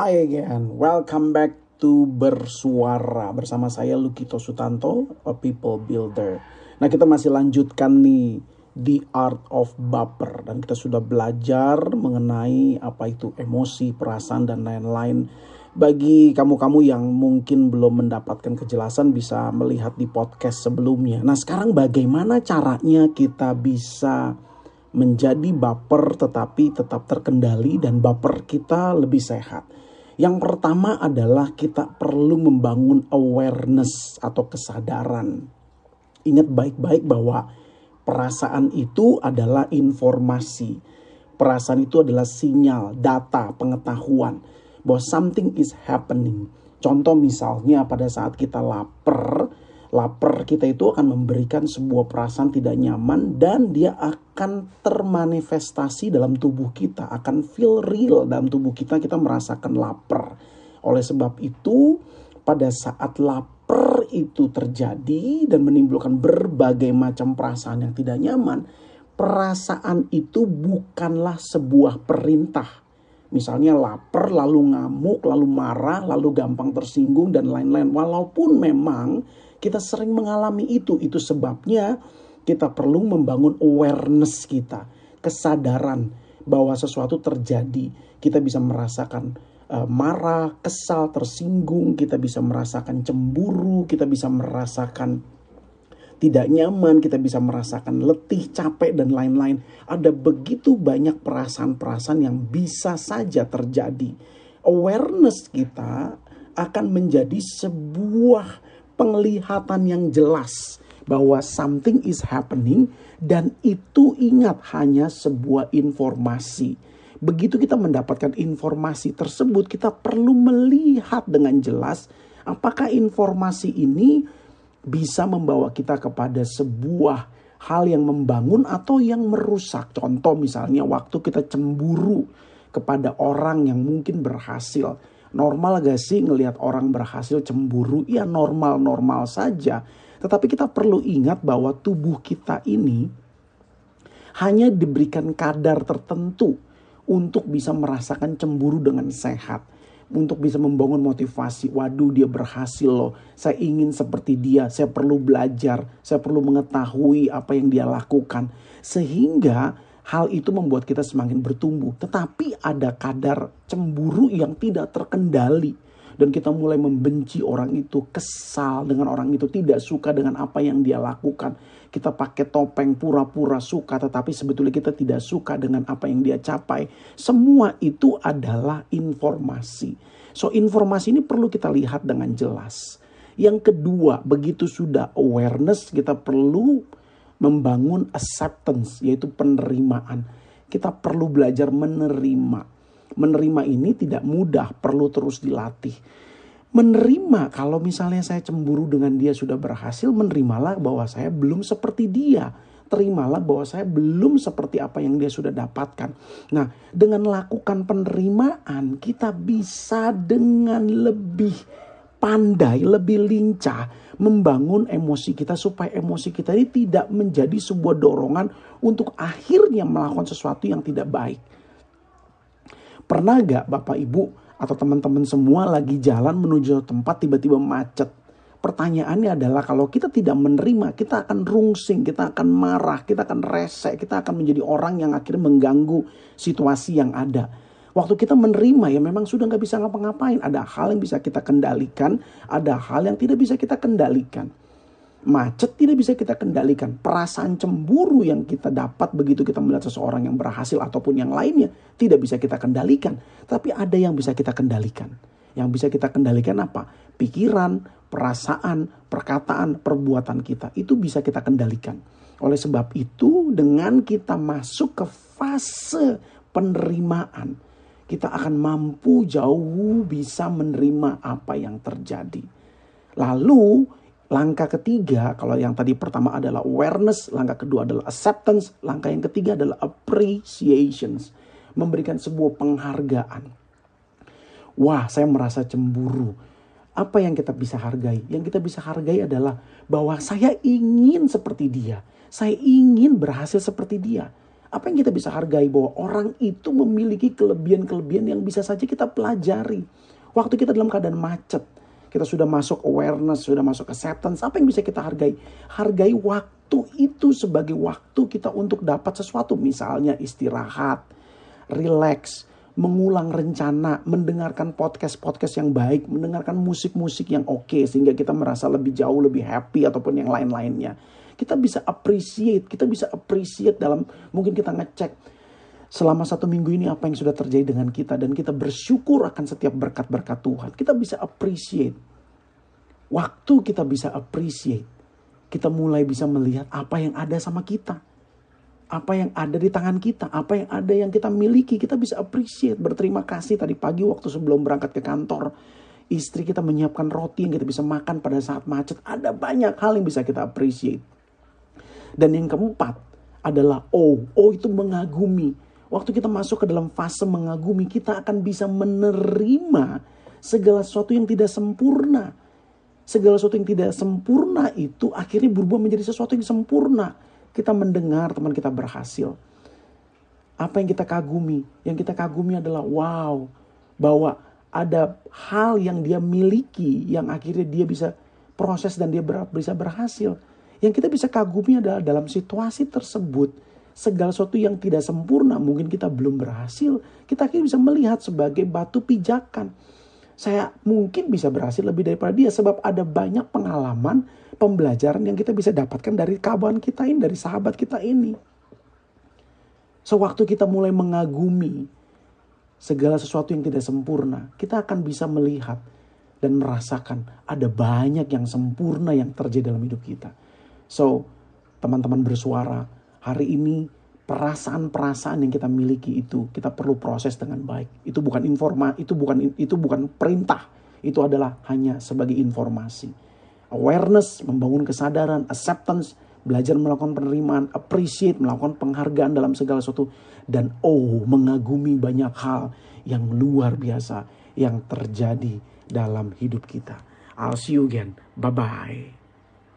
Hi again, welcome back to Bersuara bersama saya Lukito Sutanto, a people builder. Nah kita masih lanjutkan nih The Art of Baper dan kita sudah belajar mengenai apa itu emosi, perasaan dan lain-lain. Bagi kamu-kamu yang mungkin belum mendapatkan kejelasan bisa melihat di podcast sebelumnya. Nah sekarang bagaimana caranya kita bisa menjadi baper tetapi tetap terkendali dan baper kita lebih sehat. Yang pertama adalah kita perlu membangun awareness atau kesadaran. Ingat baik-baik bahwa perasaan itu adalah informasi. Perasaan itu adalah sinyal, data, pengetahuan bahwa something is happening. Contoh misalnya pada saat kita lapar, lapar kita itu akan memberikan sebuah perasaan tidak nyaman dan dia akan termanifestasi dalam tubuh kita, akan feel real dalam tubuh kita, kita merasakan lapar. Oleh sebab itu, pada saat lapar itu terjadi dan menimbulkan berbagai macam perasaan yang tidak nyaman, perasaan itu bukanlah sebuah perintah. Misalnya lapar, lalu ngamuk, lalu marah, lalu gampang tersinggung dan lain-lain. Walaupun memang kita sering mengalami itu. Itu sebabnya kita perlu membangun awareness kita, kesadaran bahwa sesuatu terjadi. Kita bisa merasakan uh, marah, kesal, tersinggung, kita bisa merasakan cemburu, kita bisa merasakan tidak nyaman, kita bisa merasakan letih, capek, dan lain-lain. Ada begitu banyak perasaan-perasaan yang bisa saja terjadi. Awareness kita akan menjadi sebuah penglihatan yang jelas bahwa something is happening dan itu ingat hanya sebuah informasi. Begitu kita mendapatkan informasi tersebut, kita perlu melihat dengan jelas apakah informasi ini bisa membawa kita kepada sebuah hal yang membangun atau yang merusak. Contoh misalnya waktu kita cemburu kepada orang yang mungkin berhasil Normal gak sih ngelihat orang berhasil cemburu? Ya normal-normal saja. Tetapi kita perlu ingat bahwa tubuh kita ini hanya diberikan kadar tertentu untuk bisa merasakan cemburu dengan sehat. Untuk bisa membangun motivasi. Waduh dia berhasil loh. Saya ingin seperti dia. Saya perlu belajar. Saya perlu mengetahui apa yang dia lakukan. Sehingga Hal itu membuat kita semakin bertumbuh. Tetapi ada kadar cemburu yang tidak terkendali. Dan kita mulai membenci orang itu, kesal dengan orang itu, tidak suka dengan apa yang dia lakukan. Kita pakai topeng pura-pura suka, tetapi sebetulnya kita tidak suka dengan apa yang dia capai. Semua itu adalah informasi. So informasi ini perlu kita lihat dengan jelas. Yang kedua, begitu sudah awareness, kita perlu membangun acceptance yaitu penerimaan. Kita perlu belajar menerima. Menerima ini tidak mudah, perlu terus dilatih. Menerima kalau misalnya saya cemburu dengan dia sudah berhasil, menerimalah bahwa saya belum seperti dia. Terimalah bahwa saya belum seperti apa yang dia sudah dapatkan. Nah, dengan lakukan penerimaan, kita bisa dengan lebih pandai, lebih lincah membangun emosi kita supaya emosi kita ini tidak menjadi sebuah dorongan untuk akhirnya melakukan sesuatu yang tidak baik. Pernah gak Bapak Ibu atau teman-teman semua lagi jalan menuju tempat tiba-tiba macet? Pertanyaannya adalah kalau kita tidak menerima, kita akan rungsing, kita akan marah, kita akan resek, kita akan menjadi orang yang akhirnya mengganggu situasi yang ada. Waktu kita menerima ya memang sudah nggak bisa ngapa-ngapain. Ada hal yang bisa kita kendalikan, ada hal yang tidak bisa kita kendalikan. Macet tidak bisa kita kendalikan. Perasaan cemburu yang kita dapat begitu kita melihat seseorang yang berhasil ataupun yang lainnya tidak bisa kita kendalikan. Tapi ada yang bisa kita kendalikan. Yang bisa kita kendalikan apa? Pikiran, perasaan, perkataan, perbuatan kita. Itu bisa kita kendalikan. Oleh sebab itu dengan kita masuk ke fase penerimaan kita akan mampu jauh bisa menerima apa yang terjadi. Lalu langkah ketiga, kalau yang tadi pertama adalah awareness, langkah kedua adalah acceptance, langkah yang ketiga adalah appreciations. Memberikan sebuah penghargaan. Wah, saya merasa cemburu. Apa yang kita bisa hargai? Yang kita bisa hargai adalah bahwa saya ingin seperti dia. Saya ingin berhasil seperti dia. Apa yang kita bisa hargai bahwa orang itu memiliki kelebihan-kelebihan yang bisa saja kita pelajari. Waktu kita dalam keadaan macet, kita sudah masuk awareness, sudah masuk acceptance, apa yang bisa kita hargai? Hargai waktu itu sebagai waktu kita untuk dapat sesuatu, misalnya istirahat, relax, mengulang rencana, mendengarkan podcast-podcast yang baik, mendengarkan musik-musik yang oke okay, sehingga kita merasa lebih jauh lebih happy ataupun yang lain-lainnya kita bisa appreciate, kita bisa appreciate dalam mungkin kita ngecek selama satu minggu ini apa yang sudah terjadi dengan kita dan kita bersyukur akan setiap berkat-berkat Tuhan. Kita bisa appreciate. Waktu kita bisa appreciate, kita mulai bisa melihat apa yang ada sama kita. Apa yang ada di tangan kita, apa yang ada yang kita miliki, kita bisa appreciate. Berterima kasih tadi pagi waktu sebelum berangkat ke kantor. Istri kita menyiapkan roti yang kita bisa makan pada saat macet. Ada banyak hal yang bisa kita appreciate. Dan yang keempat adalah O. O itu mengagumi. Waktu kita masuk ke dalam fase mengagumi, kita akan bisa menerima segala sesuatu yang tidak sempurna. Segala sesuatu yang tidak sempurna itu akhirnya berubah menjadi sesuatu yang sempurna. Kita mendengar teman kita berhasil. Apa yang kita kagumi? Yang kita kagumi adalah wow, bahwa ada hal yang dia miliki yang akhirnya dia bisa proses dan dia bisa berhasil. Yang kita bisa kagumi adalah dalam situasi tersebut, segala sesuatu yang tidak sempurna, mungkin kita belum berhasil, kita akhirnya bisa melihat sebagai batu pijakan. Saya mungkin bisa berhasil lebih daripada dia sebab ada banyak pengalaman, pembelajaran yang kita bisa dapatkan dari kawan kita ini, dari sahabat kita ini. Sewaktu kita mulai mengagumi segala sesuatu yang tidak sempurna, kita akan bisa melihat dan merasakan ada banyak yang sempurna yang terjadi dalam hidup kita. So, teman-teman bersuara, hari ini perasaan-perasaan yang kita miliki itu kita perlu proses dengan baik. Itu bukan informa, itu bukan itu bukan perintah. Itu adalah hanya sebagai informasi. Awareness, membangun kesadaran, acceptance, belajar melakukan penerimaan, appreciate, melakukan penghargaan dalam segala sesuatu dan oh, mengagumi banyak hal yang luar biasa yang terjadi dalam hidup kita. I'll see you again. Bye bye.